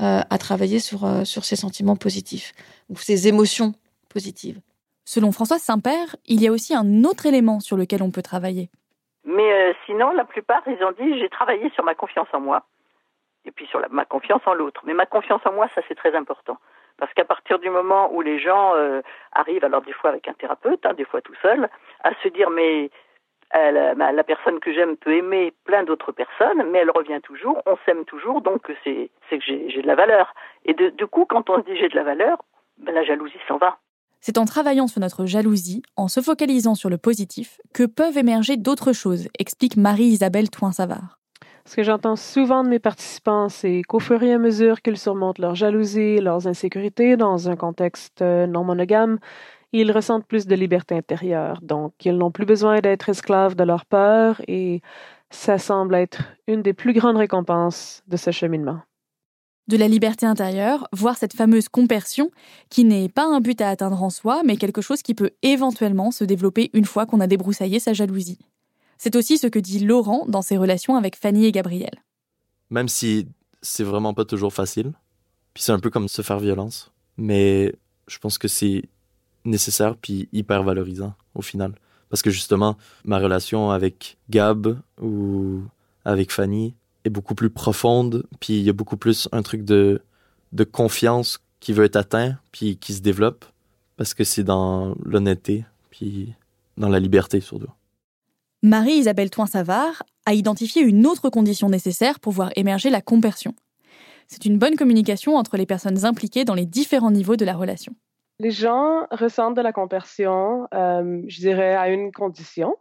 euh, à travailler sur, euh, sur ces sentiments positifs, ou ces émotions positives. Selon Françoise Saint-Père, il y a aussi un autre élément sur lequel on peut travailler. Mais euh, sinon, la plupart, ils ont dit j'ai travaillé sur ma confiance en moi et puis sur ma confiance en l'autre. Mais ma confiance en moi, ça c'est très important. Parce qu'à partir du moment où les gens euh, arrivent, alors des fois avec un thérapeute, hein, des fois tout seul, à se dire mais euh, la, personne que j'aime peut aimer plein d'autres personnes, mais elle revient toujours, on s'aime toujours, donc c'est que j'ai de la valeur. Et du coup, quand on se dit j'ai de la valeur, ben, la jalousie s'en va. C'est en travaillant sur notre jalousie, en se focalisant sur le positif, que peuvent émerger d'autres choses, explique Marie-Isabelle Toin-Savard. Ce que j'entends souvent de mes participants, c'est qu'au fur et à mesure qu'ils surmontent leur jalousie, leurs insécurités dans un contexte euh, non monogame, ils ressentent plus de liberté intérieure. Donc, ils n'ont plus besoin d'être esclaves de leur peur et ça semble être une des plus grandes récompenses de ce cheminement de la liberté intérieure, voire cette fameuse compersion, qui n'est pas un but à atteindre en soi, mais quelque chose qui peut éventuellement se développer une fois qu'on a débroussaillé sa jalousie. C'est aussi ce que dit Laurent dans ses relations avec Fanny et Gabriel. Même si c'est vraiment pas toujours facile, puis c'est un peu comme se faire violence, mais je pense que c'est nécessaire puis hyper valorisant au final. Parce que justement, ma relation avec Gab ou avec Fanny, est beaucoup plus profonde, puis il y a beaucoup plus un truc de, de confiance qui veut être atteint, puis qui se développe, parce que c'est dans l'honnêteté, puis dans la liberté surtout. Marie-Isabelle Toin-Savard a identifié une autre condition nécessaire pour voir émerger la compersion. C'est une bonne communication entre les personnes impliquées dans les différents niveaux de la relation. Les gens ressentent de la compersion, euh, je dirais, à une condition,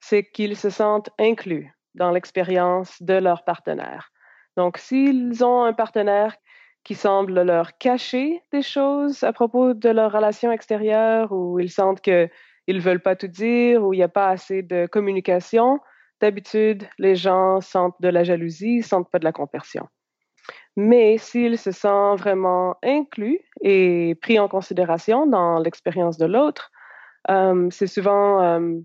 c'est qu'ils se sentent inclus dans l'expérience de leur partenaire. Donc, s'ils ont un partenaire qui semble leur cacher des choses à propos de leur relation extérieure ou ils sentent qu'ils ne veulent pas tout dire ou il n'y a pas assez de communication, d'habitude, les gens sentent de la jalousie, sentent pas de la compersion. Mais s'ils se sentent vraiment inclus et pris en considération dans l'expérience de l'autre, euh, c'est souvent euh,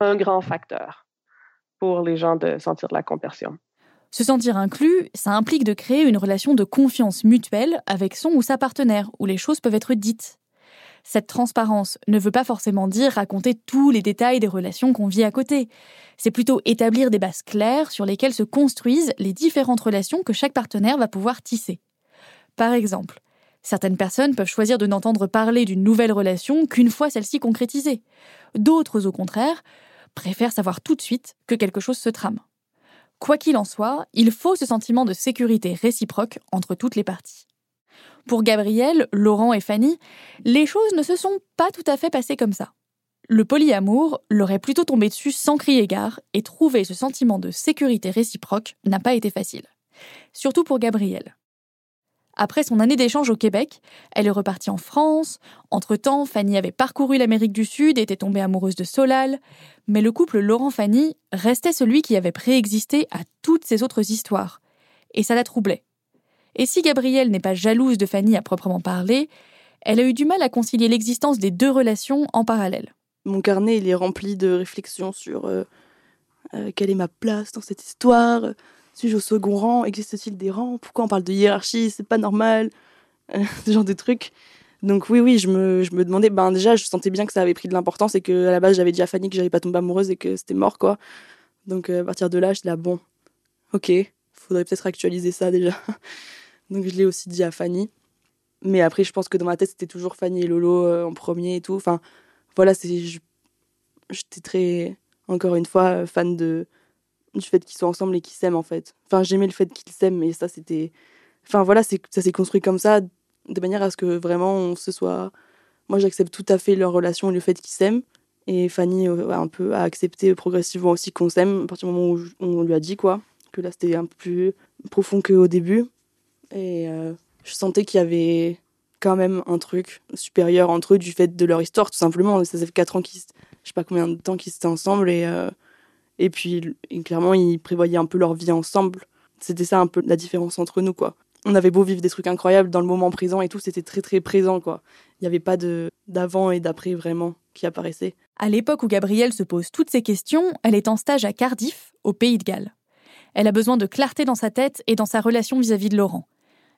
un grand facteur pour les gens de sentir de la compersion. Se sentir inclus, ça implique de créer une relation de confiance mutuelle avec son ou sa partenaire, où les choses peuvent être dites. Cette transparence ne veut pas forcément dire raconter tous les détails des relations qu'on vit à côté. C'est plutôt établir des bases claires sur lesquelles se construisent les différentes relations que chaque partenaire va pouvoir tisser. Par exemple, certaines personnes peuvent choisir de n'entendre parler d'une nouvelle relation qu'une fois celle-ci concrétisée. D'autres, au contraire, préfère savoir tout de suite que quelque chose se trame. Quoi qu'il en soit, il faut ce sentiment de sécurité réciproque entre toutes les parties. Pour Gabriel, Laurent et Fanny, les choses ne se sont pas tout à fait passées comme ça. Le polyamour leur est plutôt tombé dessus sans crier gare, et trouver ce sentiment de sécurité réciproque n'a pas été facile. Surtout pour Gabriel. Après son année d'échange au Québec, elle est repartie en France. Entre-temps, Fanny avait parcouru l'Amérique du Sud et était tombée amoureuse de Solal. Mais le couple Laurent-Fanny restait celui qui avait préexisté à toutes ces autres histoires. Et ça la troublait. Et si Gabrielle n'est pas jalouse de Fanny à proprement parler, elle a eu du mal à concilier l'existence des deux relations en parallèle. Mon carnet, il est rempli de réflexions sur euh, euh, quelle est ma place dans cette histoire, suis-je au second rang Existe-t-il des rangs Pourquoi on parle de hiérarchie C'est pas normal. (laughs) ce genre de trucs. Donc oui, oui, je me, je me demandais, ben déjà, je sentais bien que ça avait pris de l'importance et que à la base, j'avais dit à Fanny que j'allais pas tomber amoureuse et que c'était mort, quoi. Donc à partir de là, je là, bon, ok, faudrait peut-être actualiser ça déjà. (laughs) Donc je l'ai aussi dit à Fanny. Mais après, je pense que dans ma tête, c'était toujours Fanny et Lolo en premier et tout. Enfin, voilà, j'étais très, encore une fois, fan de, du fait qu'ils soient ensemble et qu'ils s'aiment en fait. Enfin, j'aimais le fait qu'ils s'aiment, mais ça c'était. Enfin voilà, ça s'est construit comme ça, de manière à ce que vraiment on se soit. Moi j'accepte tout à fait leur relation et le fait qu'ils s'aiment. Et Fanny euh, a un peu a accepté progressivement aussi qu'on s'aime à partir du moment où on lui a dit quoi. Que là c'était un peu plus profond qu'au début. Et euh, je sentais qu'il y avait quand même un truc supérieur entre eux du fait de leur histoire tout simplement. Ça fait 4 ans qu'ils. Je sais pas combien de temps qu'ils étaient ensemble et. Euh, et puis, clairement, ils prévoyaient un peu leur vie ensemble. C'était ça un peu la différence entre nous, quoi. On avait beau vivre des trucs incroyables dans le moment présent et tout, c'était très très présent, quoi. Il n'y avait pas de d'avant et d'après vraiment qui apparaissait. À l'époque où Gabrielle se pose toutes ces questions, elle est en stage à Cardiff, au Pays de Galles. Elle a besoin de clarté dans sa tête et dans sa relation vis-à-vis de Laurent.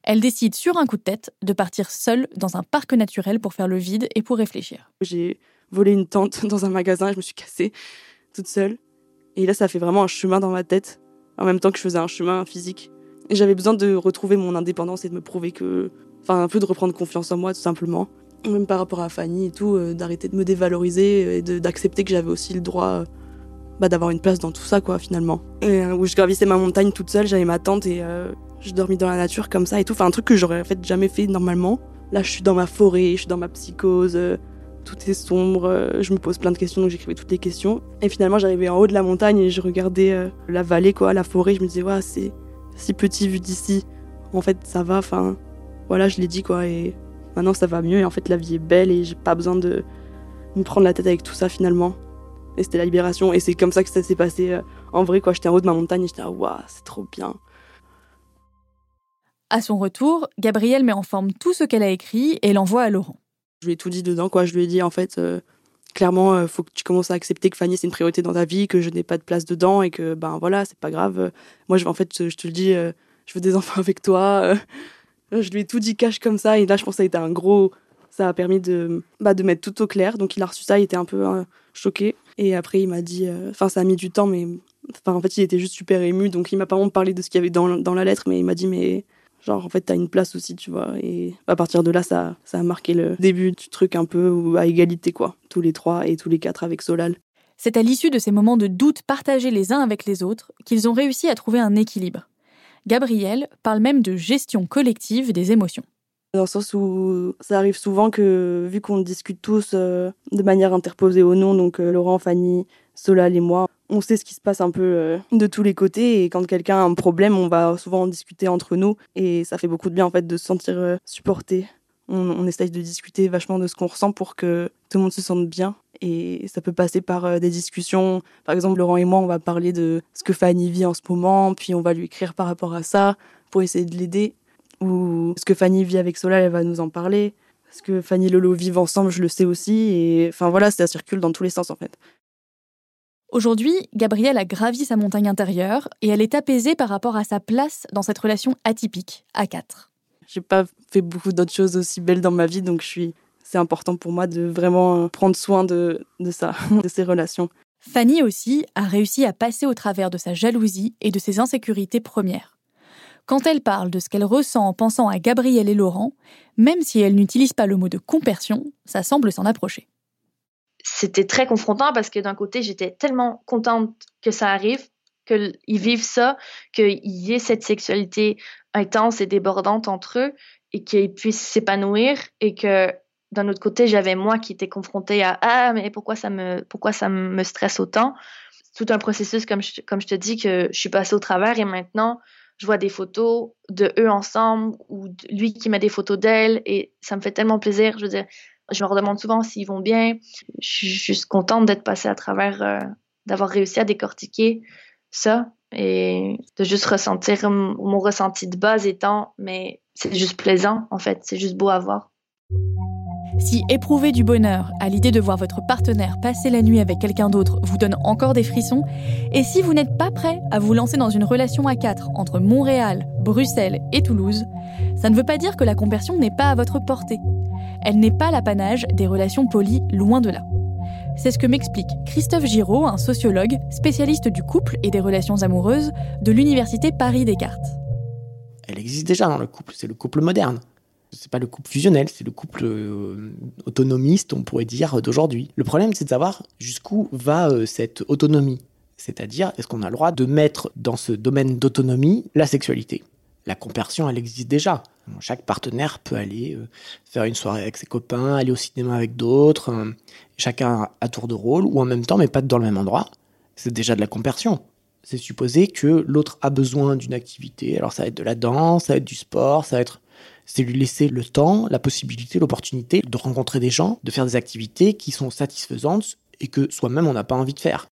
Elle décide sur un coup de tête de partir seule dans un parc naturel pour faire le vide et pour réfléchir. J'ai volé une tente (laughs) dans un magasin, je me suis cassée toute seule. Et là, ça fait vraiment un chemin dans ma tête, en même temps que je faisais un chemin physique. Et j'avais besoin de retrouver mon indépendance et de me prouver que. Enfin, un peu de reprendre confiance en moi, tout simplement. Même par rapport à Fanny et tout, euh, d'arrêter de me dévaloriser et d'accepter que j'avais aussi le droit euh, bah, d'avoir une place dans tout ça, quoi, finalement. Et euh, où je gravissais ma montagne toute seule, j'avais ma tente et je dormis dans la nature comme ça et tout. Enfin, un truc que j'aurais en jamais fait normalement. Là, je suis dans ma forêt, je suis dans ma psychose tout est sombre, euh, je me pose plein de questions, donc j'écrivais toutes les questions. Et finalement, j'arrivais en haut de la montagne et je regardais euh, la vallée, quoi, la forêt. Je me disais, ouais, c'est si petit vu d'ici. En fait, ça va, enfin, voilà, je l'ai dit, quoi. Et maintenant, ça va mieux. Et en fait, la vie est belle et j'ai pas besoin de me prendre la tête avec tout ça, finalement. Et c'était la libération. Et c'est comme ça que ça s'est passé euh, en vrai, quoi. J'étais en haut de ma montagne et j'étais, waouh, c'est trop bien. À son retour, Gabrielle met en forme tout ce qu'elle a écrit et l'envoie à Laurent. Je lui ai tout dit dedans, quoi. Je lui ai dit, en fait, euh, clairement, il euh, faut que tu commences à accepter que Fanny, c'est une priorité dans ta vie, que je n'ai pas de place dedans et que, ben voilà, c'est pas grave. Moi, je, en fait, je te le dis, euh, je veux des (laughs) enfants avec toi. je lui ai tout dit cash comme ça. Et là, je pense que ça a été un gros. Ça a permis de, bah, de mettre tout au clair. Donc, il a reçu ça, il était un peu choqué. Et après, il m'a dit. Enfin, ça a mis du temps, mais. Enfin, en fait, il était juste super ému. Donc, il m'a pas vraiment parlé de ce qu'il y avait dans, dans la lettre, mais il m'a dit, mais Genre, en fait, t'as une place aussi, tu vois. Et à partir de là, ça, ça a marqué le début du truc un peu à égalité, quoi. Tous les trois et tous les quatre avec Solal. C'est à l'issue de ces moments de doute partagés les uns avec les autres qu'ils ont réussi à trouver un équilibre. Gabriel parle même de gestion collective des émotions. Dans le sens où ça arrive souvent que, vu qu'on discute tous euh, de manière interposée au nom, donc euh, Laurent, Fanny, Solal et moi, on sait ce qui se passe un peu euh, de tous les côtés et quand quelqu'un a un problème, on va souvent en discuter entre nous et ça fait beaucoup de bien en fait de se sentir euh, supporté. On, essaye de discuter vachement de ce qu'on ressent pour que tout le monde se sente bien et ça peut passer par euh, des discussions. Par exemple, Laurent et moi, on va parler de ce que Fanny vit en ce moment, puis on va lui écrire par rapport à ça pour essayer de l'aider. Ou ce que Fanny vit avec Solal, elle va nous en parler. Ce que Fanny et Lolo vivent ensemble, je le sais aussi. Et enfin voilà, ça circule dans tous les sens en fait. Aujourd'hui, Gabrielle a gravi sa montagne intérieure et elle est apaisée par rapport à sa place dans cette relation atypique à quatre. J'ai pas fait beaucoup d'autres choses aussi belles dans ma vie, donc je suis. C'est important pour moi de vraiment prendre soin de, de ça, (laughs) de ces relations. Fanny aussi a réussi à passer au travers de sa jalousie et de ses insécurités premières. Quand elle parle de ce qu'elle ressent en pensant à Gabrielle et Laurent, même si elle n'utilise pas le mot de compersion, ça semble s'en approcher c'était très confrontant parce que d'un côté, j'étais tellement contente que ça arrive, qu'ils vivent ça, qu'il y ait cette sexualité intense et débordante entre eux et qu'ils puissent s'épanouir et que d'un autre côté, j'avais moi qui était confrontée à ah mais pourquoi ça me pourquoi ça me stresse autant? Tout un processus comme je, comme je te dis que je suis passée au travers et maintenant je vois des photos de eux ensemble ou lui qui met des photos d'elle et ça me fait tellement plaisir. Je veux dire, je me redemande souvent s'ils vont bien. Je suis juste contente d'être passée à travers, euh, d'avoir réussi à décortiquer ça et de juste ressentir mon ressenti de base étant, mais c'est juste plaisant en fait, c'est juste beau à voir. Si éprouver du bonheur à l'idée de voir votre partenaire passer la nuit avec quelqu'un d'autre vous donne encore des frissons, et si vous n'êtes pas prêt à vous lancer dans une relation à quatre entre Montréal, Bruxelles et Toulouse, ça ne veut pas dire que la conversion n'est pas à votre portée. Elle n'est pas l'apanage des relations polies, loin de là. C'est ce que m'explique Christophe Giraud, un sociologue spécialiste du couple et des relations amoureuses de l'Université Paris-Descartes. Elle existe déjà dans le couple, c'est le couple moderne. C'est pas le couple fusionnel, c'est le couple euh, autonomiste, on pourrait dire, d'aujourd'hui. Le problème, c'est de savoir jusqu'où va euh, cette autonomie. C'est-à-dire, est-ce qu'on a le droit de mettre dans ce domaine d'autonomie la sexualité? La compersion, elle existe déjà. Chaque partenaire peut aller euh, faire une soirée avec ses copains, aller au cinéma avec d'autres, euh, chacun à tour de rôle, ou en même temps, mais pas dans le même endroit. C'est déjà de la compersion. C'est supposer que l'autre a besoin d'une activité. Alors ça va être de la danse, ça va être du sport, ça va être... C'est lui laisser le temps, la possibilité, l'opportunité de rencontrer des gens, de faire des activités qui sont satisfaisantes et que soi-même on n'a pas envie de faire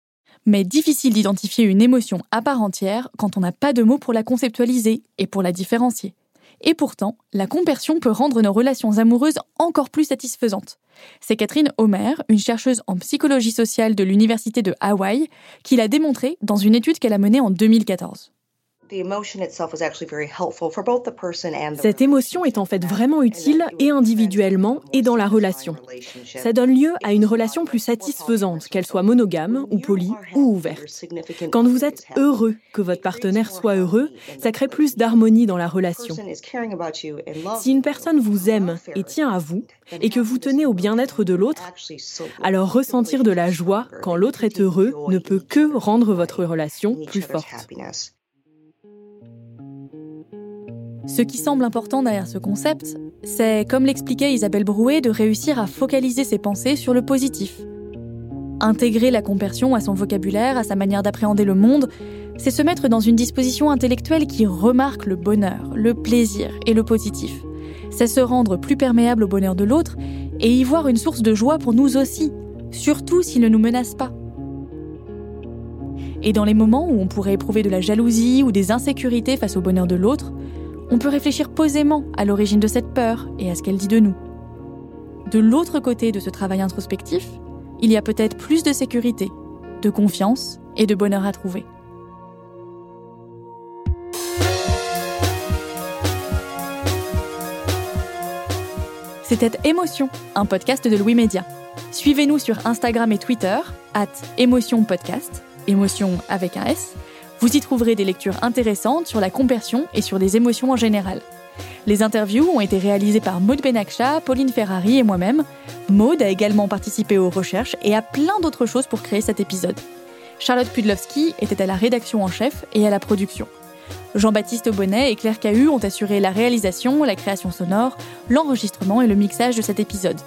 mais difficile d'identifier une émotion à part entière quand on n'a pas de mots pour la conceptualiser et pour la différencier. Et pourtant, la compersion peut rendre nos relations amoureuses encore plus satisfaisantes. C'est Catherine Homer, une chercheuse en psychologie sociale de l'Université de Hawaï, qui l'a démontré dans une étude qu'elle a menée en 2014. Cette émotion est en fait vraiment utile et individuellement et dans la relation. Ça donne lieu à une relation plus satisfaisante, qu'elle soit monogame ou polie ou ouverte. Quand vous êtes heureux que votre partenaire soit heureux, ça crée plus d'harmonie dans la relation. Si une personne vous aime et tient à vous, et que vous tenez au bien-être de l'autre, alors ressentir de la joie quand l'autre est heureux ne peut que rendre votre relation plus forte. Ce qui semble important derrière ce concept, c'est, comme l'expliquait Isabelle Brouet, de réussir à focaliser ses pensées sur le positif. Intégrer la compersion à son vocabulaire, à sa manière d'appréhender le monde, c'est se mettre dans une disposition intellectuelle qui remarque le bonheur, le plaisir et le positif. C'est se rendre plus perméable au bonheur de l'autre et y voir une source de joie pour nous aussi, surtout s'il ne nous menace pas. Et dans les moments où on pourrait éprouver de la jalousie ou des insécurités face au bonheur de l'autre, on peut réfléchir posément à l'origine de cette peur et à ce qu'elle dit de nous. De l'autre côté de ce travail introspectif, il y a peut-être plus de sécurité, de confiance et de bonheur à trouver. C'était Émotion, un podcast de Louis Média. Suivez-nous sur Instagram et Twitter, at Émotion Podcast, émotion avec un S, vous y trouverez des lectures intéressantes sur la compersion et sur les émotions en général. Les interviews ont été réalisées par Maud Benakcha, Pauline Ferrari et moi-même. Maud a également participé aux recherches et à plein d'autres choses pour créer cet épisode. Charlotte Pudlowski était à la rédaction en chef et à la production. Jean-Baptiste Bonnet et Claire Cahu ont assuré la réalisation, la création sonore, l'enregistrement et le mixage de cet épisode.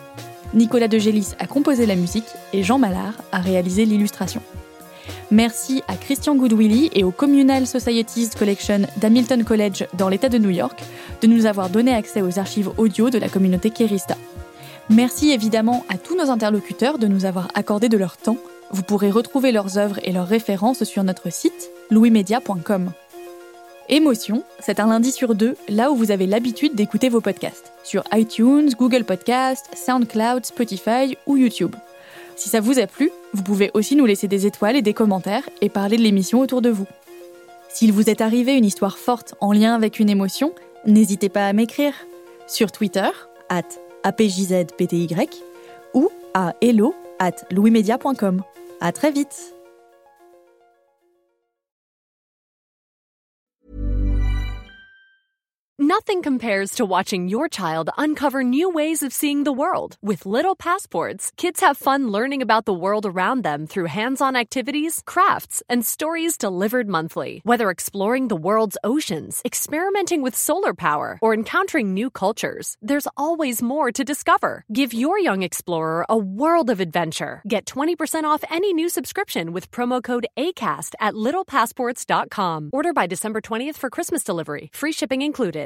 Nicolas De Gélis a composé la musique et Jean Mallard a réalisé l'illustration. Merci à Christian Goodwilly et au Communal Societies Collection d'Hamilton College dans l'État de New York de nous avoir donné accès aux archives audio de la communauté Kerista. Merci évidemment à tous nos interlocuteurs de nous avoir accordé de leur temps. Vous pourrez retrouver leurs œuvres et leurs références sur notre site louismedia.com. Émotion, c'est un lundi sur deux, là où vous avez l'habitude d'écouter vos podcasts, sur iTunes, Google Podcasts, SoundCloud, Spotify ou YouTube. Si ça vous a plu, vous pouvez aussi nous laisser des étoiles et des commentaires et parler de l'émission autour de vous. S'il vous est arrivé une histoire forte en lien avec une émotion, n'hésitez pas à m'écrire sur Twitter, at apjzpty, ou à hello. À très vite! Nothing compares to watching your child uncover new ways of seeing the world. With little passports, kids have fun learning about the world around them through hands on activities, crafts, and stories delivered monthly. Whether exploring the world's oceans, experimenting with solar power, or encountering new cultures, there's always more to discover. Give your young explorer a world of adventure. Get 20% off any new subscription with promo code ACAST at littlepassports.com. Order by December 20th for Christmas delivery. Free shipping included.